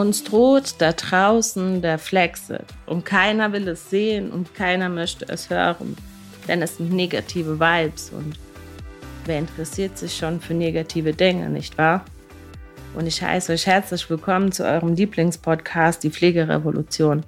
Uns droht da draußen der Flexit und keiner will es sehen und keiner möchte es hören, denn es sind negative Vibes und wer interessiert sich schon für negative Dinge, nicht wahr? Und ich heiße euch herzlich willkommen zu eurem Lieblingspodcast, die Pflegerevolution.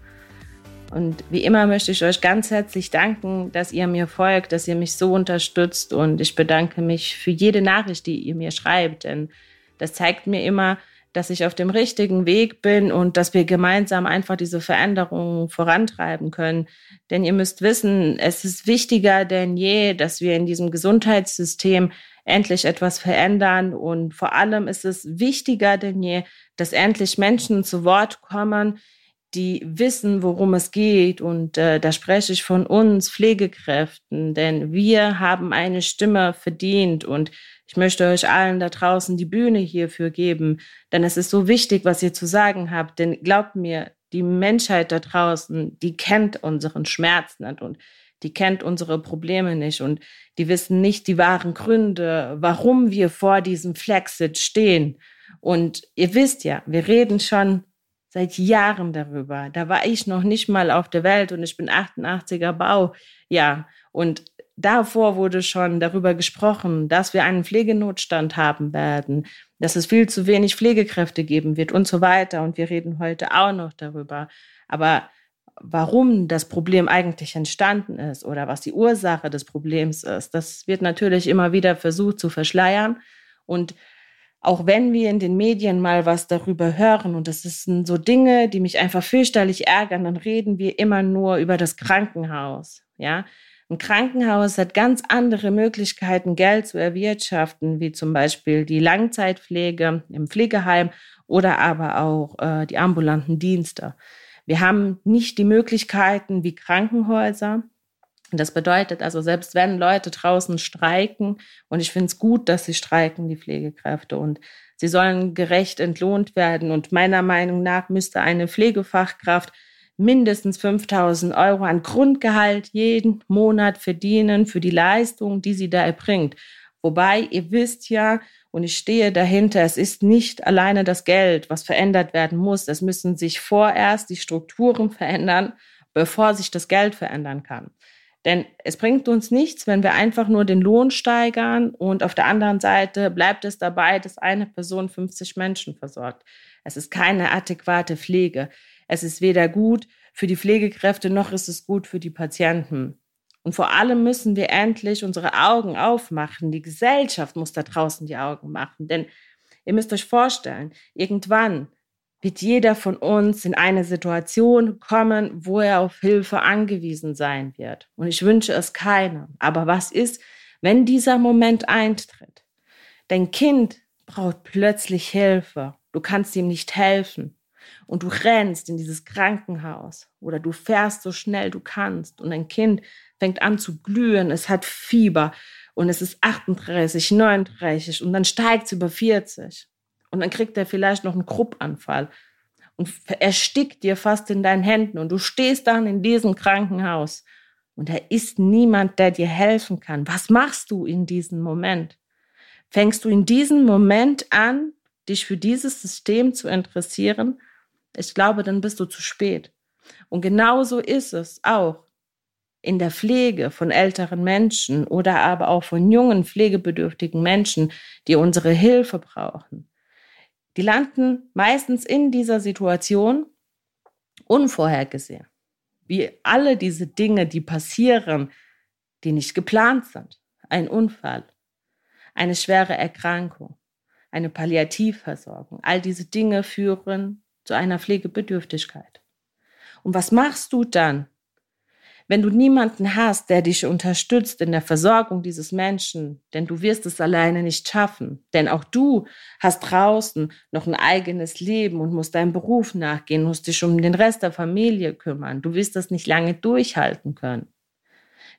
Und wie immer möchte ich euch ganz herzlich danken, dass ihr mir folgt, dass ihr mich so unterstützt. Und ich bedanke mich für jede Nachricht, die ihr mir schreibt. Denn das zeigt mir immer, dass ich auf dem richtigen Weg bin und dass wir gemeinsam einfach diese Veränderungen vorantreiben können. Denn ihr müsst wissen, es ist wichtiger denn je, dass wir in diesem Gesundheitssystem endlich etwas verändern. Und vor allem ist es wichtiger denn je, dass endlich Menschen zu Wort kommen, die wissen, worum es geht. Und äh, da spreche ich von uns Pflegekräften, denn wir haben eine Stimme verdient und ich möchte euch allen da draußen die Bühne hierfür geben, denn es ist so wichtig, was ihr zu sagen habt. Denn glaubt mir, die Menschheit da draußen, die kennt unseren Schmerz nicht und die kennt unsere Probleme nicht und die wissen nicht die wahren Gründe, warum wir vor diesem Flexit stehen. Und ihr wisst ja, wir reden schon seit Jahren darüber. Da war ich noch nicht mal auf der Welt und ich bin 88er Bau. Ja, und davor wurde schon darüber gesprochen, dass wir einen Pflegenotstand haben werden, dass es viel zu wenig Pflegekräfte geben wird und so weiter. Und wir reden heute auch noch darüber. Aber warum das Problem eigentlich entstanden ist oder was die Ursache des Problems ist, das wird natürlich immer wieder versucht zu verschleiern. Und auch wenn wir in den Medien mal was darüber hören und das sind so Dinge, die mich einfach fürchterlich ärgern, dann reden wir immer nur über das Krankenhaus. Ja, ein Krankenhaus hat ganz andere Möglichkeiten, Geld zu erwirtschaften, wie zum Beispiel die Langzeitpflege im Pflegeheim oder aber auch äh, die ambulanten Dienste. Wir haben nicht die Möglichkeiten wie Krankenhäuser. Das bedeutet also, selbst wenn Leute draußen streiken, und ich finde es gut, dass sie streiken, die Pflegekräfte, und sie sollen gerecht entlohnt werden. Und meiner Meinung nach müsste eine Pflegefachkraft mindestens 5000 Euro an Grundgehalt jeden Monat verdienen für die Leistung, die sie da erbringt. Wobei ihr wisst ja, und ich stehe dahinter, es ist nicht alleine das Geld, was verändert werden muss. Es müssen sich vorerst die Strukturen verändern, bevor sich das Geld verändern kann. Denn es bringt uns nichts, wenn wir einfach nur den Lohn steigern und auf der anderen Seite bleibt es dabei, dass eine Person 50 Menschen versorgt. Es ist keine adäquate Pflege. Es ist weder gut für die Pflegekräfte noch ist es gut für die Patienten. Und vor allem müssen wir endlich unsere Augen aufmachen. Die Gesellschaft muss da draußen die Augen machen. Denn ihr müsst euch vorstellen, irgendwann wird jeder von uns in eine Situation kommen, wo er auf Hilfe angewiesen sein wird. Und ich wünsche es keinem. Aber was ist, wenn dieser Moment eintritt? Dein Kind braucht plötzlich Hilfe. Du kannst ihm nicht helfen und du rennst in dieses Krankenhaus oder du fährst so schnell du kannst und ein Kind fängt an zu glühen, es hat Fieber und es ist 38, 39 und dann steigt es über 40 und dann kriegt er vielleicht noch einen Kruppanfall und erstickt dir fast in deinen Händen und du stehst dann in diesem Krankenhaus und da ist niemand, der dir helfen kann. Was machst du in diesem Moment? Fängst du in diesem Moment an, dich für dieses System zu interessieren ich glaube, dann bist du zu spät. Und genauso ist es auch in der Pflege von älteren Menschen oder aber auch von jungen pflegebedürftigen Menschen, die unsere Hilfe brauchen. Die landen meistens in dieser Situation unvorhergesehen. Wie alle diese Dinge, die passieren, die nicht geplant sind. Ein Unfall, eine schwere Erkrankung, eine Palliativversorgung. All diese Dinge führen zu einer Pflegebedürftigkeit. Und was machst du dann, wenn du niemanden hast, der dich unterstützt in der Versorgung dieses Menschen, denn du wirst es alleine nicht schaffen, denn auch du hast draußen noch ein eigenes Leben und musst deinem Beruf nachgehen, musst dich um den Rest der Familie kümmern, du wirst das nicht lange durchhalten können.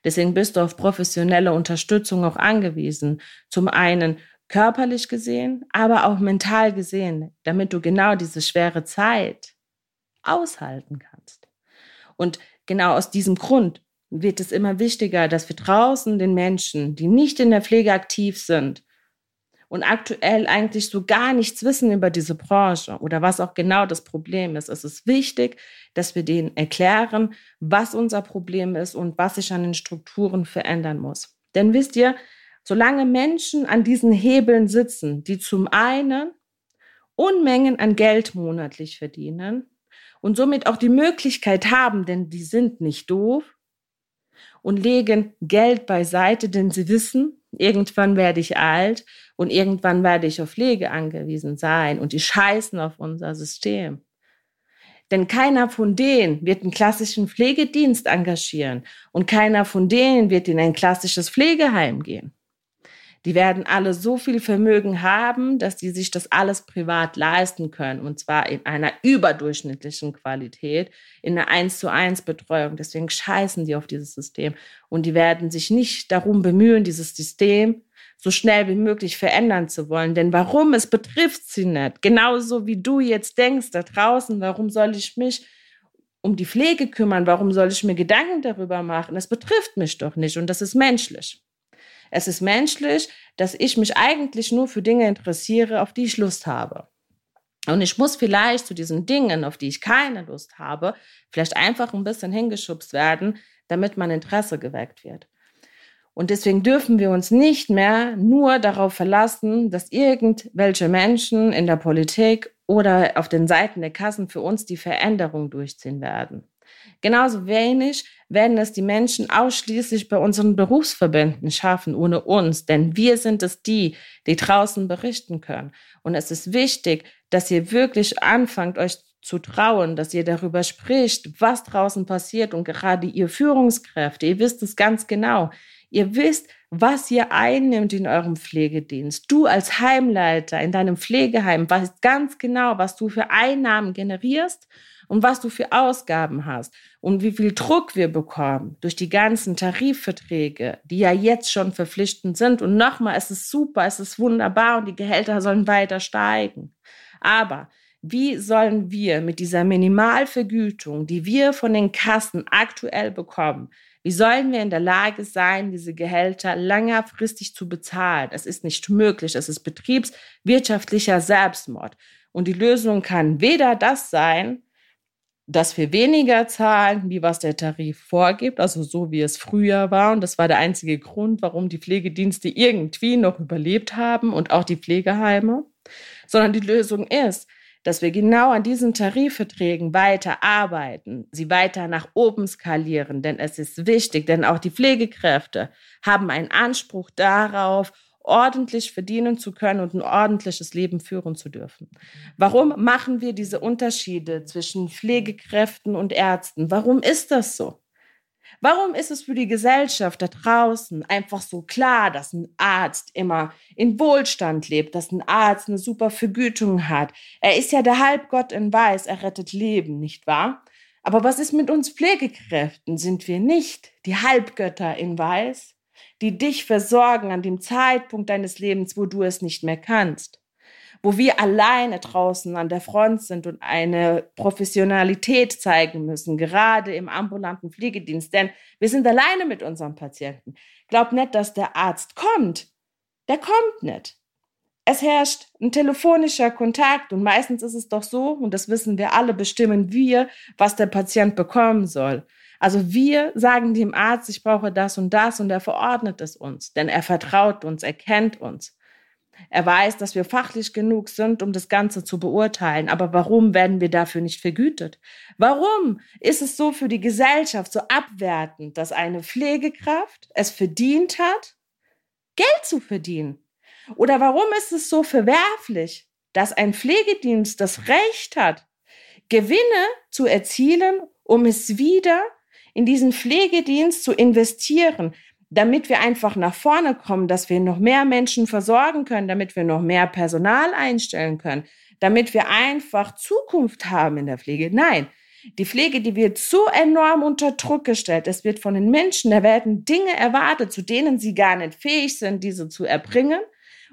Deswegen bist du auf professionelle Unterstützung auch angewiesen. Zum einen körperlich gesehen, aber auch mental gesehen, damit du genau diese schwere Zeit aushalten kannst. Und genau aus diesem Grund wird es immer wichtiger, dass wir draußen den Menschen, die nicht in der Pflege aktiv sind, und aktuell eigentlich so gar nichts wissen über diese Branche oder was auch genau das Problem ist. Es ist wichtig, dass wir denen erklären, was unser Problem ist und was sich an den Strukturen verändern muss. Denn wisst ihr, solange Menschen an diesen Hebeln sitzen, die zum einen Unmengen an Geld monatlich verdienen und somit auch die Möglichkeit haben, denn die sind nicht doof, und legen Geld beiseite, denn sie wissen, irgendwann werde ich alt und irgendwann werde ich auf Pflege angewiesen sein und die scheißen auf unser System. Denn keiner von denen wird einen klassischen Pflegedienst engagieren und keiner von denen wird in ein klassisches Pflegeheim gehen. Die werden alle so viel Vermögen haben, dass die sich das alles privat leisten können und zwar in einer überdurchschnittlichen Qualität, in einer 1 zu 1 Betreuung. Deswegen scheißen die auf dieses System und die werden sich nicht darum bemühen, dieses System so schnell wie möglich verändern zu wollen. Denn warum? Es betrifft sie nicht. Genauso wie du jetzt denkst da draußen, warum soll ich mich um die Pflege kümmern? Warum soll ich mir Gedanken darüber machen? Es betrifft mich doch nicht und das ist menschlich. Es ist menschlich, dass ich mich eigentlich nur für Dinge interessiere, auf die ich Lust habe. Und ich muss vielleicht zu diesen Dingen, auf die ich keine Lust habe, vielleicht einfach ein bisschen hingeschubst werden, damit mein Interesse geweckt wird. Und deswegen dürfen wir uns nicht mehr nur darauf verlassen, dass irgendwelche Menschen in der Politik oder auf den Seiten der Kassen für uns die Veränderung durchziehen werden. Genauso wenig werden es die Menschen ausschließlich bei unseren Berufsverbänden schaffen, ohne uns, denn wir sind es die, die draußen berichten können. Und es ist wichtig, dass ihr wirklich anfangt, euch zu trauen, dass ihr darüber spricht, was draußen passiert und gerade ihr Führungskräfte, ihr wisst es ganz genau. Ihr wisst, was ihr einnimmt in eurem Pflegedienst. Du als Heimleiter in deinem Pflegeheim weißt ganz genau, was du für Einnahmen generierst und was du für Ausgaben hast und wie viel Druck wir bekommen durch die ganzen Tarifverträge, die ja jetzt schon verpflichtend sind. Und nochmal, es ist super, es ist wunderbar und die Gehälter sollen weiter steigen. Aber wie sollen wir mit dieser Minimalvergütung, die wir von den Kassen aktuell bekommen, wie sollen wir in der Lage sein, diese Gehälter längerfristig zu bezahlen? Es ist nicht möglich. Es ist betriebswirtschaftlicher Selbstmord. Und die Lösung kann weder das sein, dass wir weniger zahlen, wie was der Tarif vorgibt, also so wie es früher war. Und das war der einzige Grund, warum die Pflegedienste irgendwie noch überlebt haben und auch die Pflegeheime, sondern die Lösung ist, dass wir genau an diesen Tarifverträgen weiter arbeiten, sie weiter nach oben skalieren, denn es ist wichtig, denn auch die Pflegekräfte haben einen Anspruch darauf, ordentlich verdienen zu können und ein ordentliches Leben führen zu dürfen. Warum machen wir diese Unterschiede zwischen Pflegekräften und Ärzten? Warum ist das so? Warum ist es für die Gesellschaft da draußen einfach so klar, dass ein Arzt immer in Wohlstand lebt, dass ein Arzt eine super Vergütung hat? Er ist ja der Halbgott in Weiß, er rettet Leben, nicht wahr? Aber was ist mit uns Pflegekräften? Sind wir nicht die Halbgötter in Weiß, die dich versorgen an dem Zeitpunkt deines Lebens, wo du es nicht mehr kannst? wo wir alleine draußen an der Front sind und eine Professionalität zeigen müssen, gerade im ambulanten Pflegedienst. Denn wir sind alleine mit unseren Patienten. Glaub nicht, dass der Arzt kommt. Der kommt nicht. Es herrscht ein telefonischer Kontakt und meistens ist es doch so, und das wissen wir alle, bestimmen wir, was der Patient bekommen soll. Also wir sagen dem Arzt, ich brauche das und das und er verordnet es uns, denn er vertraut uns, er kennt uns. Er weiß, dass wir fachlich genug sind, um das Ganze zu beurteilen. Aber warum werden wir dafür nicht vergütet? Warum ist es so für die Gesellschaft so abwertend, dass eine Pflegekraft es verdient hat, Geld zu verdienen? Oder warum ist es so verwerflich, dass ein Pflegedienst das Recht hat, Gewinne zu erzielen, um es wieder in diesen Pflegedienst zu investieren, damit wir einfach nach vorne kommen, dass wir noch mehr Menschen versorgen können, damit wir noch mehr Personal einstellen können, damit wir einfach Zukunft haben in der Pflege. Nein, die Pflege, die wird so enorm unter Druck gestellt. Es wird von den Menschen, da werden Dinge erwartet, zu denen sie gar nicht fähig sind, diese zu erbringen.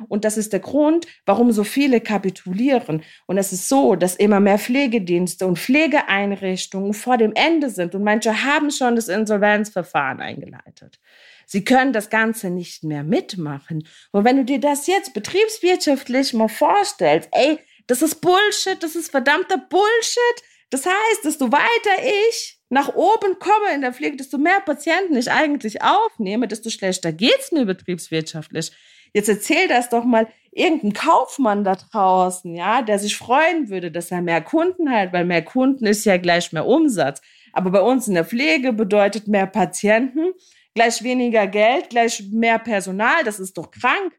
Und das ist der Grund, warum so viele kapitulieren. Und es ist so, dass immer mehr Pflegedienste und Pflegeeinrichtungen vor dem Ende sind. Und manche haben schon das Insolvenzverfahren eingeleitet. Sie können das Ganze nicht mehr mitmachen. Und wenn du dir das jetzt betriebswirtschaftlich mal vorstellst, ey, das ist Bullshit, das ist verdammter Bullshit. Das heißt, desto weiter ich nach oben komme in der Pflege, desto mehr Patienten ich eigentlich aufnehme, desto schlechter geht's mir betriebswirtschaftlich. Jetzt erzähl das doch mal irgendein Kaufmann da draußen, ja, der sich freuen würde, dass er mehr Kunden hat, weil mehr Kunden ist ja gleich mehr Umsatz. Aber bei uns in der Pflege bedeutet mehr Patienten gleich weniger Geld, gleich mehr Personal. Das ist doch krank.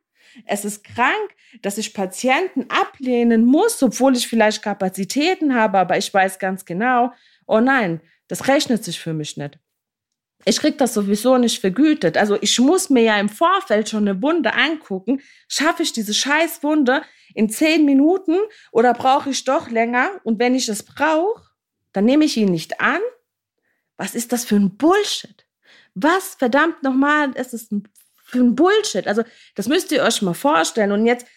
Es ist krank, dass ich Patienten ablehnen muss, obwohl ich vielleicht Kapazitäten habe, aber ich weiß ganz genau, oh nein, das rechnet sich für mich nicht. Ich krieg das sowieso nicht vergütet. Also ich muss mir ja im Vorfeld schon eine Wunde angucken. Schaffe ich diese Scheißwunde in zehn Minuten oder brauche ich doch länger? Und wenn ich es brauche, dann nehme ich ihn nicht an. Was ist das für ein Bullshit? Was verdammt nochmal, es ist ein für ein Bullshit. Also, das müsst ihr euch mal vorstellen. Und jetzt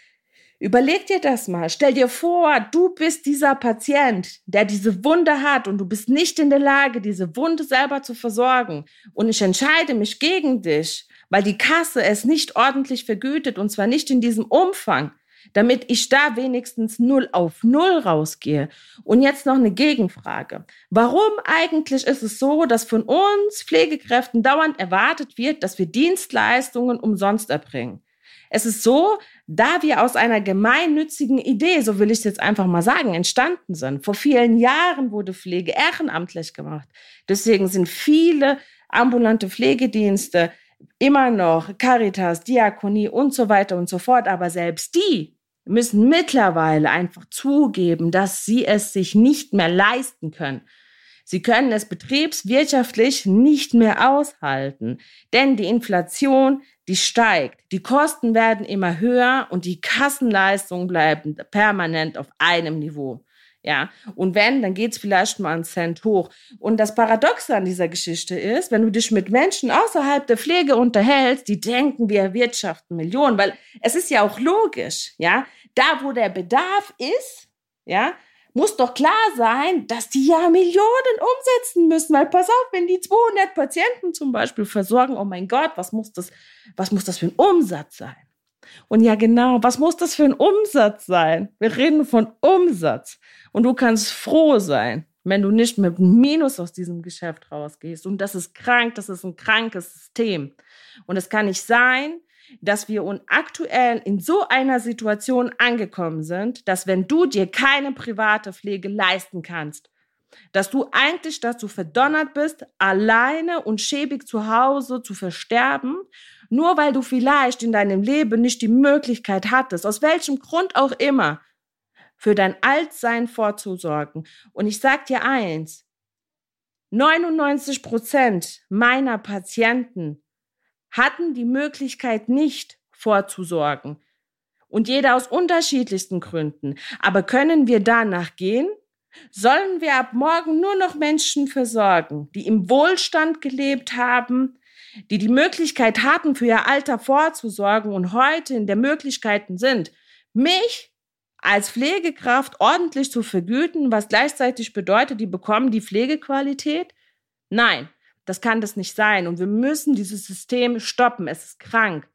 überleg dir das mal. Stell dir vor, du bist dieser Patient, der diese Wunde hat und du bist nicht in der Lage, diese Wunde selber zu versorgen. Und ich entscheide mich gegen dich, weil die Kasse es nicht ordentlich vergütet und zwar nicht in diesem Umfang damit ich da wenigstens null auf null rausgehe. Und jetzt noch eine Gegenfrage. Warum eigentlich ist es so, dass von uns Pflegekräften dauernd erwartet wird, dass wir Dienstleistungen umsonst erbringen? Es ist so, da wir aus einer gemeinnützigen Idee, so will ich es jetzt einfach mal sagen, entstanden sind. Vor vielen Jahren wurde Pflege ehrenamtlich gemacht. Deswegen sind viele ambulante Pflegedienste immer noch Caritas, Diakonie und so weiter und so fort. Aber selbst die müssen mittlerweile einfach zugeben, dass sie es sich nicht mehr leisten können. Sie können es betriebswirtschaftlich nicht mehr aushalten, denn die Inflation, die steigt, die Kosten werden immer höher und die Kassenleistungen bleiben permanent auf einem Niveau. Ja, und wenn, dann geht's vielleicht mal einen Cent hoch. Und das Paradoxe an dieser Geschichte ist, wenn du dich mit Menschen außerhalb der Pflege unterhältst, die denken, wir erwirtschaften Millionen, weil es ist ja auch logisch, ja, da wo der Bedarf ist, ja, muss doch klar sein, dass die ja Millionen umsetzen müssen, weil pass auf, wenn die 200 Patienten zum Beispiel versorgen, oh mein Gott, was muss das, was muss das für ein Umsatz sein? Und ja, genau, was muss das für ein Umsatz sein? Wir reden von Umsatz. Und du kannst froh sein, wenn du nicht mit Minus aus diesem Geschäft rausgehst. Und das ist krank, das ist ein krankes System. Und es kann nicht sein, dass wir uns aktuell in so einer Situation angekommen sind, dass wenn du dir keine private Pflege leisten kannst, dass du eigentlich dazu verdonnert bist, alleine und schäbig zu Hause zu versterben nur weil du vielleicht in deinem Leben nicht die Möglichkeit hattest, aus welchem Grund auch immer, für dein Altsein vorzusorgen. Und ich sag dir eins, 99 Prozent meiner Patienten hatten die Möglichkeit nicht vorzusorgen. Und jeder aus unterschiedlichsten Gründen. Aber können wir danach gehen? Sollen wir ab morgen nur noch Menschen versorgen, die im Wohlstand gelebt haben, die die Möglichkeit hatten, für ihr Alter vorzusorgen und heute in der Möglichkeiten sind, mich als Pflegekraft ordentlich zu vergüten, was gleichzeitig bedeutet, die bekommen die Pflegequalität? Nein, das kann das nicht sein. Und wir müssen dieses System stoppen. Es ist krank.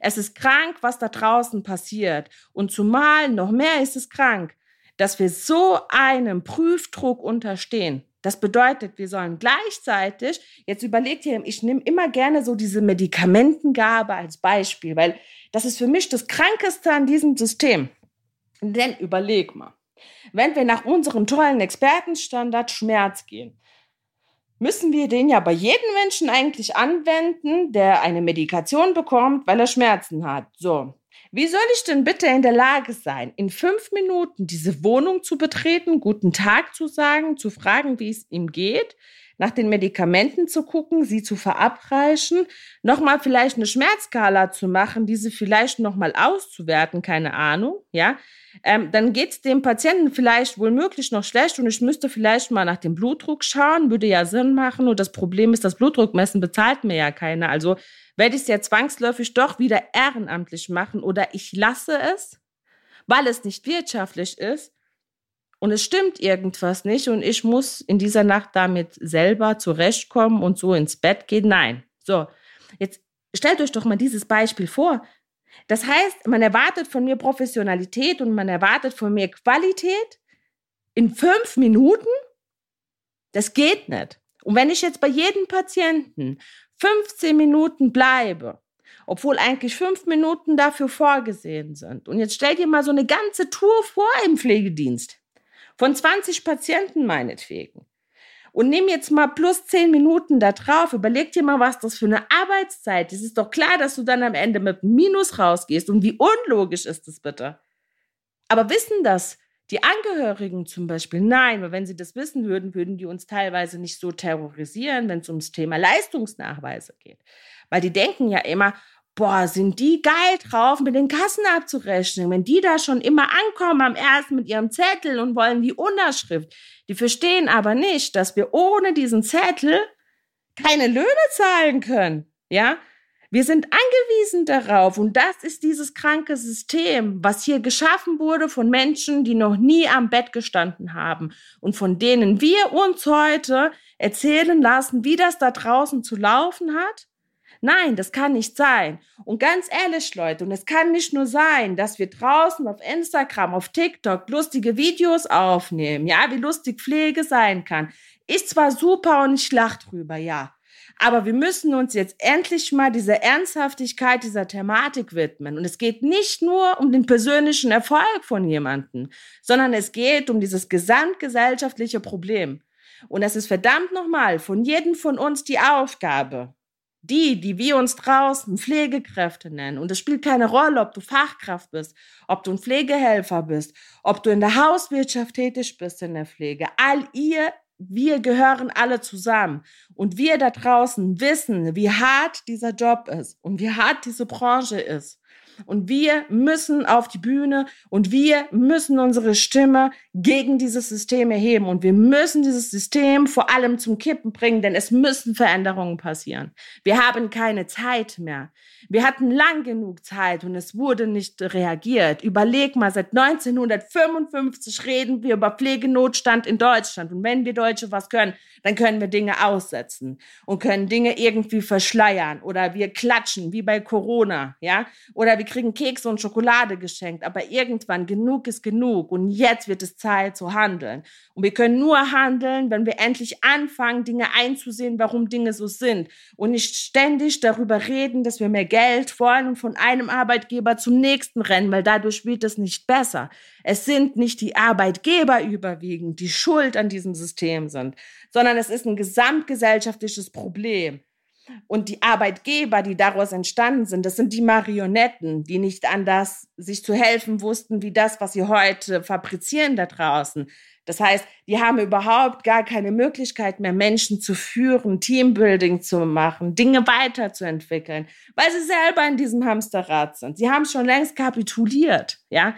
Es ist krank, was da draußen passiert. Und zumal noch mehr ist es krank, dass wir so einem Prüfdruck unterstehen. Das bedeutet, wir sollen gleichzeitig, jetzt überlegt ihr, ich nehme immer gerne so diese Medikamentengabe als Beispiel, weil das ist für mich das Krankeste an diesem System. Denn überleg mal, wenn wir nach unserem tollen Expertenstandard Schmerz gehen, müssen wir den ja bei jedem Menschen eigentlich anwenden, der eine Medikation bekommt, weil er Schmerzen hat. So. Wie soll ich denn bitte in der Lage sein, in fünf Minuten diese Wohnung zu betreten, guten Tag zu sagen, zu fragen, wie es ihm geht, nach den Medikamenten zu gucken, sie zu verabreichen, nochmal vielleicht eine Schmerzskala zu machen, diese vielleicht nochmal auszuwerten, keine Ahnung, ja, ähm, dann geht's dem Patienten vielleicht wohl möglich noch schlecht und ich müsste vielleicht mal nach dem Blutdruck schauen, würde ja Sinn machen und das Problem ist, das Blutdruckmessen bezahlt mir ja keiner, also werde ich es ja zwangsläufig doch wieder ehrenamtlich machen oder ich lasse es, weil es nicht wirtschaftlich ist und es stimmt irgendwas nicht und ich muss in dieser Nacht damit selber zurechtkommen und so ins Bett gehen. Nein. So, jetzt Stellt euch doch mal dieses Beispiel vor. Das heißt, man erwartet von mir Professionalität und man erwartet von mir Qualität in fünf Minuten. Das geht nicht. Und wenn ich jetzt bei jedem Patienten 15 Minuten bleibe, obwohl eigentlich fünf Minuten dafür vorgesehen sind, und jetzt stell dir mal so eine ganze Tour vor im Pflegedienst, von 20 Patienten meinetwegen, und nimm jetzt mal plus 10 Minuten da drauf, überleg dir mal, was das für eine Arbeitszeit ist. Es ist doch klar, dass du dann am Ende mit Minus rausgehst. Und wie unlogisch ist das bitte? Aber wissen das die Angehörigen zum Beispiel, nein, weil wenn sie das wissen würden, würden die uns teilweise nicht so terrorisieren, wenn es ums Thema Leistungsnachweise geht. Weil die denken ja immer, boah, sind die geil drauf, mit den Kassen abzurechnen. Wenn die da schon immer ankommen am ersten mit ihrem Zettel und wollen die Unterschrift. Die verstehen aber nicht, dass wir ohne diesen Zettel keine Löhne zahlen können. Ja, wir sind angewiesen darauf und das ist dieses kranke System, was hier geschaffen wurde von Menschen, die noch nie am Bett gestanden haben und von denen wir uns heute erzählen lassen, wie das da draußen zu laufen hat. Nein, das kann nicht sein. Und ganz ehrlich, Leute, und es kann nicht nur sein, dass wir draußen auf Instagram, auf TikTok lustige Videos aufnehmen, ja, wie lustig Pflege sein kann. Ist zwar super und ich lach drüber, ja. Aber wir müssen uns jetzt endlich mal dieser Ernsthaftigkeit dieser Thematik widmen. Und es geht nicht nur um den persönlichen Erfolg von jemandem, sondern es geht um dieses gesamtgesellschaftliche Problem. Und es ist verdammt nochmal von jedem von uns die Aufgabe, die, die wir uns draußen Pflegekräfte nennen. Und es spielt keine Rolle, ob du Fachkraft bist, ob du ein Pflegehelfer bist, ob du in der Hauswirtschaft tätig bist in der Pflege. All ihr wir gehören alle zusammen. Und wir da draußen wissen, wie hart dieser Job ist und wie hart diese Branche ist. Und wir müssen auf die Bühne und wir müssen unsere Stimme gegen dieses System erheben. Und wir müssen dieses System vor allem zum Kippen bringen, denn es müssen Veränderungen passieren. Wir haben keine Zeit mehr. Wir hatten lang genug Zeit und es wurde nicht reagiert. Überleg mal, seit 1955 reden wir über Pflegenotstand in Deutschland. Und wenn wir Deutsche was können, dann können wir Dinge aussetzen und können Dinge irgendwie verschleiern oder wir klatschen, wie bei Corona, ja? Oder wir kriegen Kekse und Schokolade geschenkt. Aber irgendwann genug ist genug und jetzt wird es Zeit zu handeln. Und wir können nur handeln, wenn wir endlich anfangen, Dinge einzusehen, warum Dinge so sind und nicht ständig darüber reden, dass wir mehr Geld wollen und von einem Arbeitgeber zum nächsten rennen, weil dadurch wird es nicht besser. Es sind nicht die Arbeitgeber überwiegend, die schuld an diesem System sind, sondern es ist ein gesamtgesellschaftliches Problem. Und die Arbeitgeber, die daraus entstanden sind, das sind die Marionetten, die nicht anders sich zu helfen wussten, wie das, was sie heute fabrizieren da draußen. Das heißt, die haben überhaupt gar keine Möglichkeit mehr, Menschen zu führen, Teambuilding zu machen, Dinge weiterzuentwickeln, weil sie selber in diesem Hamsterrad sind. Sie haben schon längst kapituliert, ja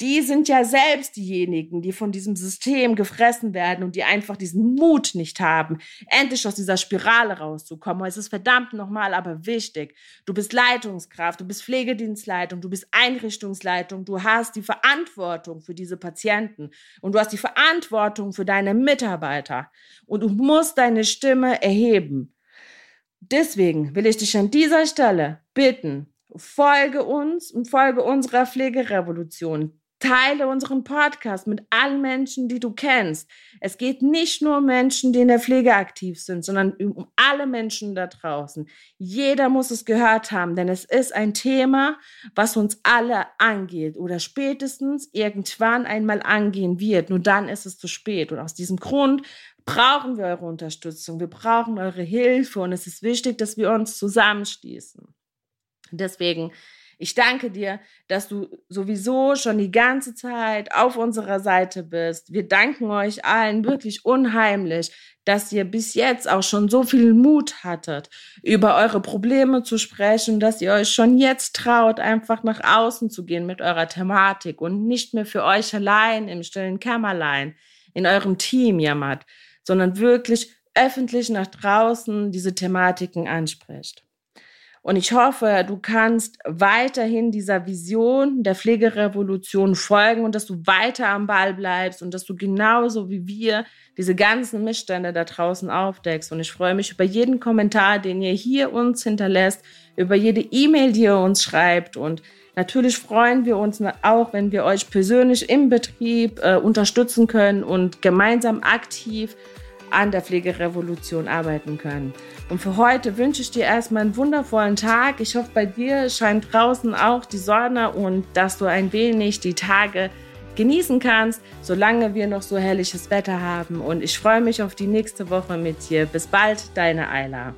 die sind ja selbst diejenigen, die von diesem System gefressen werden und die einfach diesen Mut nicht haben, endlich aus dieser Spirale rauszukommen. Es ist verdammt nochmal aber wichtig. Du bist Leitungskraft, du bist Pflegedienstleitung, du bist Einrichtungsleitung, du hast die Verantwortung für diese Patienten und du hast die Verantwortung für deine Mitarbeiter und du musst deine Stimme erheben. Deswegen will ich dich an dieser Stelle bitten, folge uns und folge unserer Pflegerevolution. Teile unseren Podcast mit allen Menschen, die du kennst. Es geht nicht nur um Menschen, die in der Pflege aktiv sind, sondern um alle Menschen da draußen. Jeder muss es gehört haben, denn es ist ein Thema, was uns alle angeht oder spätestens irgendwann einmal angehen wird. Nur dann ist es zu spät. Und aus diesem Grund brauchen wir eure Unterstützung. Wir brauchen eure Hilfe und es ist wichtig, dass wir uns zusammenschließen. Deswegen ich danke dir, dass du sowieso schon die ganze Zeit auf unserer Seite bist. Wir danken euch allen wirklich unheimlich, dass ihr bis jetzt auch schon so viel Mut hattet, über eure Probleme zu sprechen, dass ihr euch schon jetzt traut, einfach nach außen zu gehen mit eurer Thematik und nicht mehr für euch allein im stillen Kämmerlein in eurem Team jammert, sondern wirklich öffentlich nach draußen diese Thematiken anspricht. Und ich hoffe, du kannst weiterhin dieser Vision der Pflegerevolution folgen und dass du weiter am Ball bleibst und dass du genauso wie wir diese ganzen Missstände da draußen aufdeckst. Und ich freue mich über jeden Kommentar, den ihr hier uns hinterlässt, über jede E-Mail, die ihr uns schreibt. Und natürlich freuen wir uns auch, wenn wir euch persönlich im Betrieb äh, unterstützen können und gemeinsam aktiv an der Pflegerevolution arbeiten können. Und für heute wünsche ich dir erstmal einen wundervollen Tag. Ich hoffe, bei dir scheint draußen auch die Sonne und dass du ein wenig die Tage genießen kannst, solange wir noch so herrliches Wetter haben. Und ich freue mich auf die nächste Woche mit dir. Bis bald, deine Ayla.